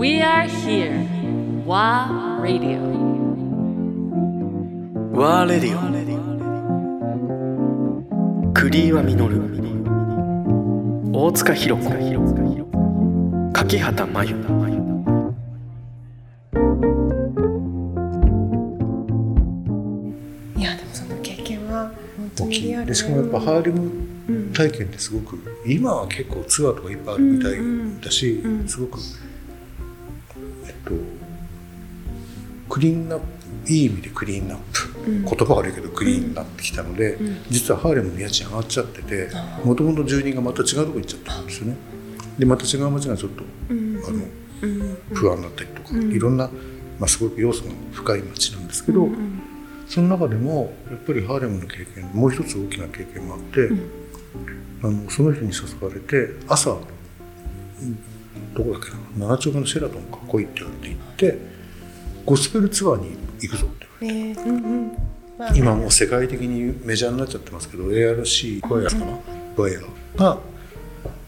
We are here. WA Radio. ワーレディオクリーワミノル大塚弘子。柿畑真由。いやでもその経験は本当大きにリアルい。でしかもやっぱハーレム体験ってすごく今は結構ツアーとかいっぱいあるみたいだし、すごくとクリーンナップいい意味でクリーンナップ、言葉悪いけどクリーンになってきたので、実はハーレムの家賃上がっちゃっててもともと住人がまた違うとこ行っちゃったんですよね。でまた違う街がちょっと、あの不安だったりとか、いろんな、まあ、すごく要素が深い街なんですけど、その中でもやっぱりハーレムの経験もう一つ大きな経験があって、あのその人に誘われて朝うんどこだっけな？七丁目のシェラトンか来いって言われて行ってゴスペルツアーに行くぞって言われて。えー。うんうん。まあ。今もう世界的にメジャーになっちゃってますけど ARC バイヤーかなバイヤーが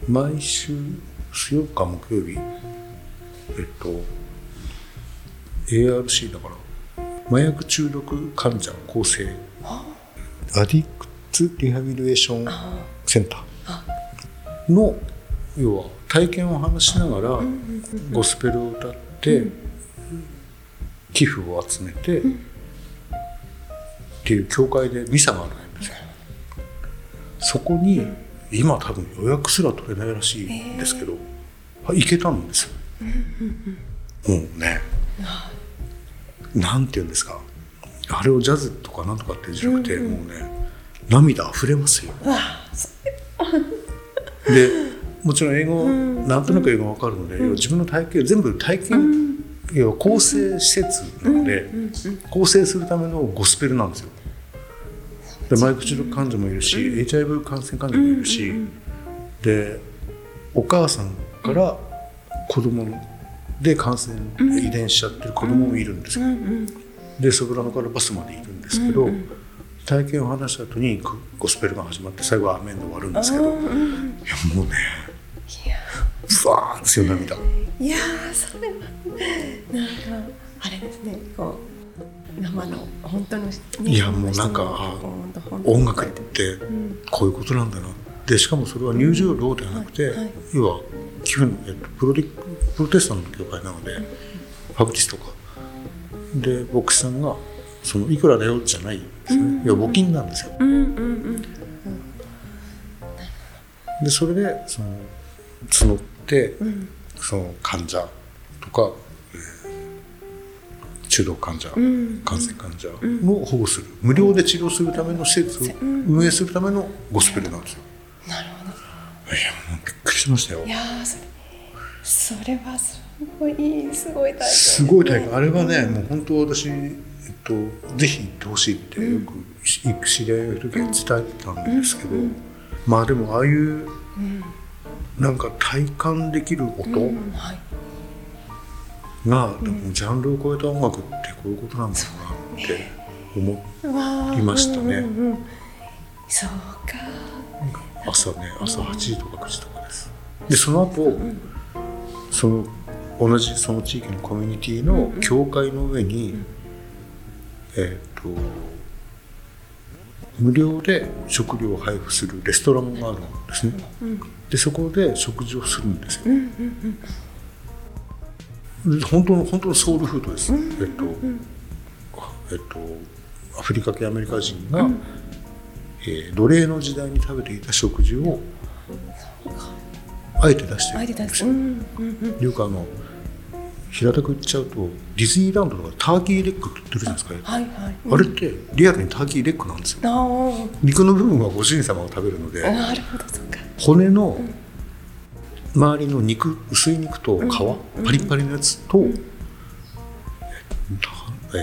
毎週水曜か木曜日えっと ARC だから麻薬中毒患者構成。アディクツリハビリエーションセンターの要は体験を話しながらゴスペルを歌って寄付を集めてっていう教会でミサがあるんですよ。そこに今多分予約すら取れないらしいんですけど、行けたんですよ。もうね。なんて言うんですか。あれをジャズとかなんとかっていうんじゃなくて、もうね涙溢れますよ。でもちろん英語、なんとなく英語わかるので、要は自分の体験全部体験、要は構成施設なので、構成するためのゴスペルなんですよ。でマイク中毒患者もいるし、HIV 感染患者もいるし、でお母さんから子供で感染遺伝しちゃってる子供もいるんですよ、でソプラノからバスまでいるんですけど、体験を話した後にゴゴスペルが始まって最後はアーメンで終わるんですけど、いやもうねふわーですよ涙。いやーそれはなんかあれですねこう生の本当の、ね、いやもうなんか音楽ってこういうことなんだな。でしかもそれは入場料ではなくて、はいはい。要は寄付の、えっと、プロディプロテスタントの教会なので、ファクティスとか。で牧師さんがそのいくらだよじゃないですね、要は募金なんですよ、でそれでその募って、その患者とか、えー中毒患者、感染患者を保護する。無料で治療するための施設を運営するためのゴスペルなんですよ。なるほど。いやもうびっくりしましたよ。い。やーそれそれはすごいすごい体験。すごい体験。あれはねもう本当私、えっと、ぜひ行ってほしいってよくし行く知り合いがいる時は伝えてたんですけど、まあでもああいう、なんか体感できる音？はい。が、でもジャンルを超えた音楽ってこういうことなんだろうなって思いましたね。うんうんうんそうか。朝ね朝8時とか9時とかです。でその後、その同じその地域のコミュニティの教会の上に、えっ、と無料で食料を配布するレストランがあるんですね、でそこで食事をするんですよ、で本当の本当のソウルフードです、えっと、えっとアフリカ系アメリカ人が、えー奴隷の時代に食べていた食事をあえて出してるんですす。よ。うんうん。いうかあの平たく言っちゃうとディズニーランドとかターキーレッグって言ってるじゃないですか、はいはい。あれってリアルにターキーレッグなんですよ。肉の部分はご主人様が食べるのでなるほどそうか。骨の周りの肉薄い肉と皮パリパリのやつと,、え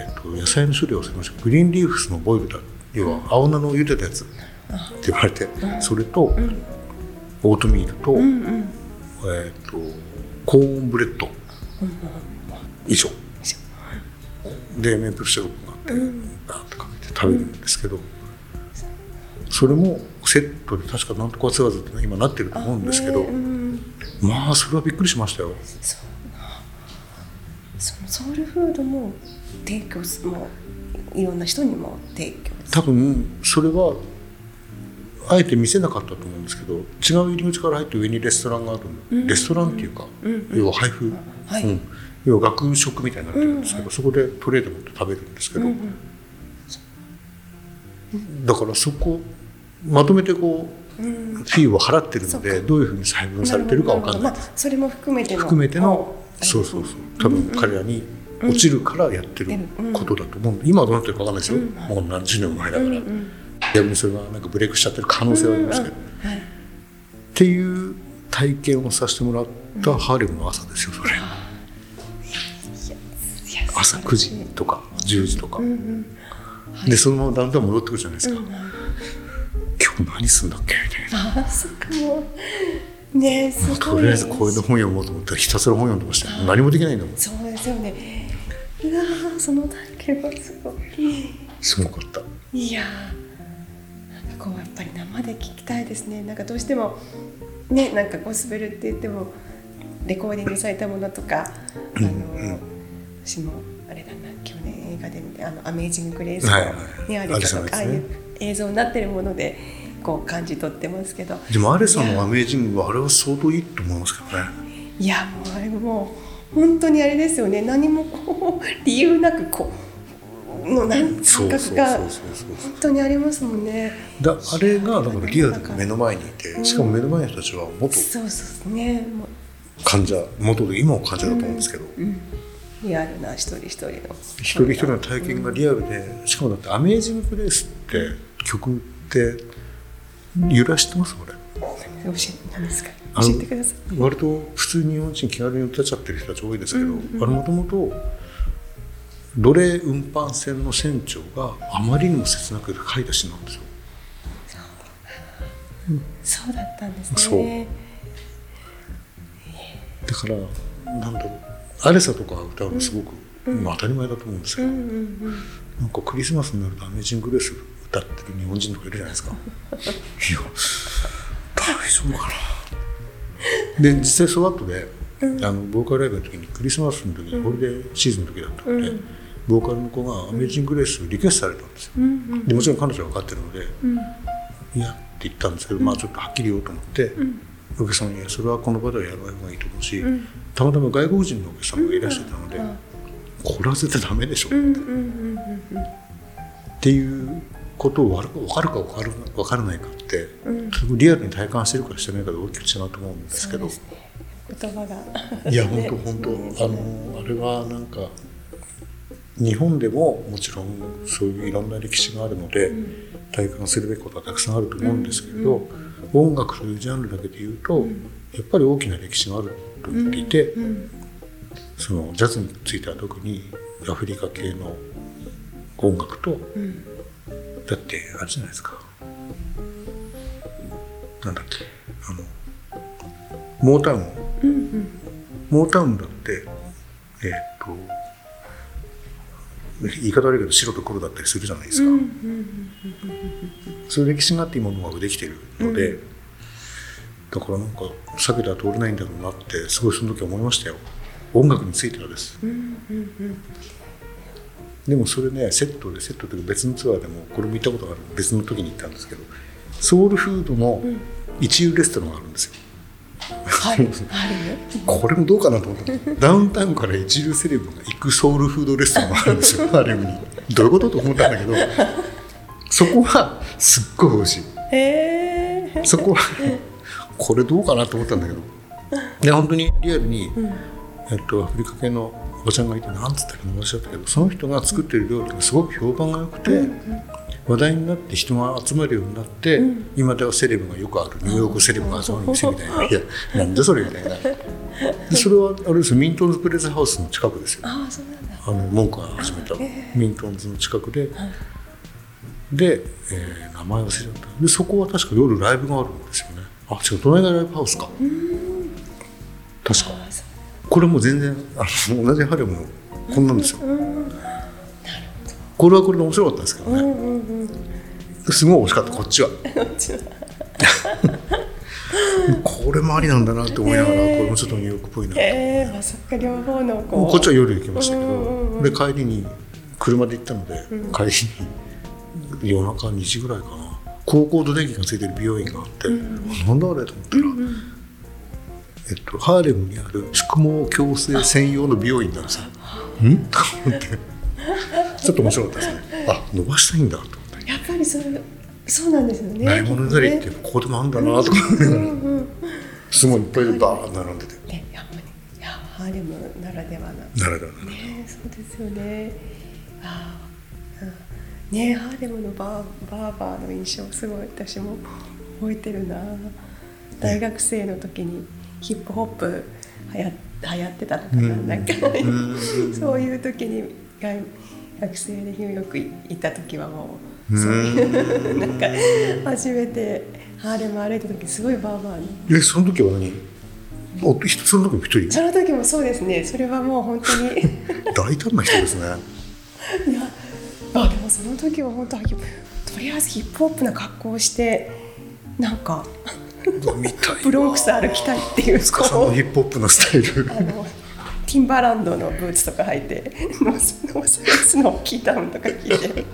っと野菜の種類を忘れました。グリーンリーフスのボイルド。要は青菜の茹でたやつって言われてそれとオートミールと,、えっとコーンブレッド以上。でメープルシロップがあってバーッとかけて食べるんですけど、それもセットで確かなんとかツアーズって今なってると思うんですけど、まあそれはびっくりしましたよ。そのソウルフードも提供すもういろんな人にも提供す多分それはあえて見せなかったと思うんですけど違う入り口から入って上にレストランがある、レストランっていうか、要は配布、はい。うん。要は学食みたいになってるんですけど、そこでトレーで持って食べるんですけど、だからそこまとめてこう、フィーを払ってるのでどういうふうに細分されてるかわかんない。まあ、それも含めての。含めてのこそうそうそう。多分彼らに落ちるからやってることだと思う今はどうなってるかわかんないですよ、もう何十年も前だから、逆にそれがなんかブレイクしちゃってる可能性はありますけど、っていう体験をさせてもらったハーレムの朝ですよそれ、朝9時とか10時とか、でそのままだんだん戻ってくるじゃないですか、今日何するんだっけ？みたいな。あそっかもう。ねえすごい。とりあえずこれで本読もうと思ったらひたすら本読んでましたよ。何もできないんだもん。そうですよね。うわーその体験はすごい。すごかった。いやこうやっぱり生で聞きたいですね。なんかどうしてもねなんかゴスペルって言ってもレコーディングされたものとかあの、私もあれだな去年映画で見てあの「アメイジング・グレースの」はいはいとかああいう映像になってるものでこう感じ取ってますけど。でもアレさんのアメージングはあれは相当いいと思いますけどね。いやもうあれもう本当にあれですよね。何もこう理由なくこうのなん感覚が本当にありますもんね。だあれがだからリアルに目の前にいてしかも目の前の人たちは元そうそうね。も患者元で今も患者だと思うんですけど、うリアルな一人一人の。一人一人の体験がリアルでしかもだって「アメージング・グレース」って曲って由来知ってますこれ教え何ですかあの教えてください。割と普通に日本人気軽に歌っちゃってる人たち多いですけど、あれもともと奴隷運搬船の船長があまりにも切なく書いた詩なんですよ。そうだったんですそう。ね。だからなんだろう。アレサとか歌うのすごく、まあ当たり前だと思うんですけど、なんかクリスマスになると「アメージング・グレース」歌ってる日本人とかいるじゃないですか。いや大丈夫かな。で実際その後で、あのボーカルライブの時にクリスマスの時にホリデーシーズンの時だったので、ボーカルの子が「アメージング・グレース」をリクエストされたんですよ、でもちろん彼女は分かってるので「いや」って言ったんですけど、まあちょっとはっきり言おうと思って、お客さんに「いやそれはこの場ではやらない方がいいと思うし、たまたま外国人のお客さんがいらっしゃったので、これは絶対ダメでしょ」っていうことを分かるか分かる分からないかって、リアルに体感してるかしてないかで大きく違うと思うんですけど。ね。言葉が。いや本当本当。あのあれはなんか日本でももちろんそういういろんな歴史があるので、体感するべきことはたくさんあると思うんですけれど、音楽というジャンルだけで言うと、やっぱり大きな歴史があると思っていて、そのジャズについては特にアフリカ系の音楽と、だってあれじゃないですか。なんだっけあのモータウン、モータウンだってえーっと言い方悪いけど白と黒だったりするじゃないですか、そういう歴史があって今の音楽できてるので、だからなんか避けては通れないんだろうなってすごいその時思いましたよ。音楽についてはです、でもそれねセットでセットというか別のツアーでもこれも行ったことがある別の時に行ったんですけどソウルフードの一流レストランがあるんですよ、はい。これもどうかなと思ってダウンタウンから一流セレブが行くソウルフードレストランがあるんですよ ハーレムに。どういうことと思ったんだけどそこはすっごい美味しい。へえ。そこはこれどうかなと思ったんだけど。で本当にリアルに、えっと、アフリカ系のおばちゃんがいてなんつったか忘れちゃったけどその人が作ってる料理がすごく評判が良くて、話題になって人が集まるようになって、今ではセレブがよくあるニューヨークセレブが集まる店みたいな「いやなんだそれ」みたいな。でそれはあれですよミントンズプレゼハウスの近くですよ。ああそうなんだ。あの文句が始めたミントンズの近くで、で、えー名前忘れちゃった。でそこは確か夜ライブがあるんですよね。あ違う隣がライブハウスか。確か。これもう全然あの同じハレムのこんなんですよ、これはこれで面白かったんですけどね、すごい美味しかったこっちは。これもありなんだなって思いながら、これもちょっとニューヨークっぽいな。とえー、まさか両方のこう。こっちは夜行きましたけど、うんうんうん。で帰りに車で行ったので、帰りに夜中2時ぐらいかな。高校と電気がついてる美容院があって、なんだあれと思ったら、えっと、ハーレムにある宿毛矯正専用の美容院なんですよ。ん？と思ってちょっと面白かったですね。あ伸ばしたいんだと思って。やっぱりそれそうなんですよね。ないものなりってここでもあるんだなとか。すごいいっぱいでバーッ並んでて。とねねやっぱりいやハーレムならではな。ならではなねそうですよね。ああうん。ねハーレムのバーバーバーの印象すごい私も覚えてるな。大学生の時にヒップホップ流行流行ってたのかな,、うんなんかうん。そういう時に外学生でニューヨーク行った時はもううん。そう。い うなんか初めてハーレム歩いた時すごいバーバーに。えその時は何？おひその時も一人？その時もそうですね。それはもう本当に。大胆な人ですね。いやあでもその時は本当はとりあえずヒップホップな格好をしてなんかブロンクス歩きたいっていう塚さんのヒップホップのスタイル。あのティンバーランドのブーツとか履いてノースノースフェイスのキーダウンとか着て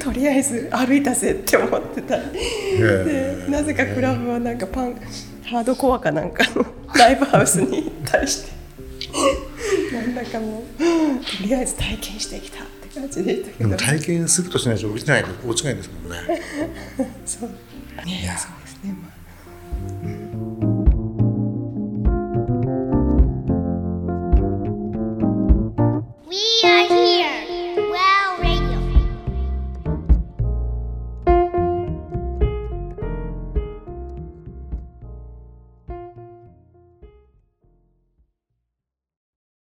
とりあえず 歩いたぜって思ってた。でなぜかクラブはなんかパンクハードコアかなんかのライブハウスに行ったりして。なんだかもうとりあえず体験してきたって感じでしたけど。でも体験するとしないと落ちないと落ちないですもんね。そう。ねそうですね。まあ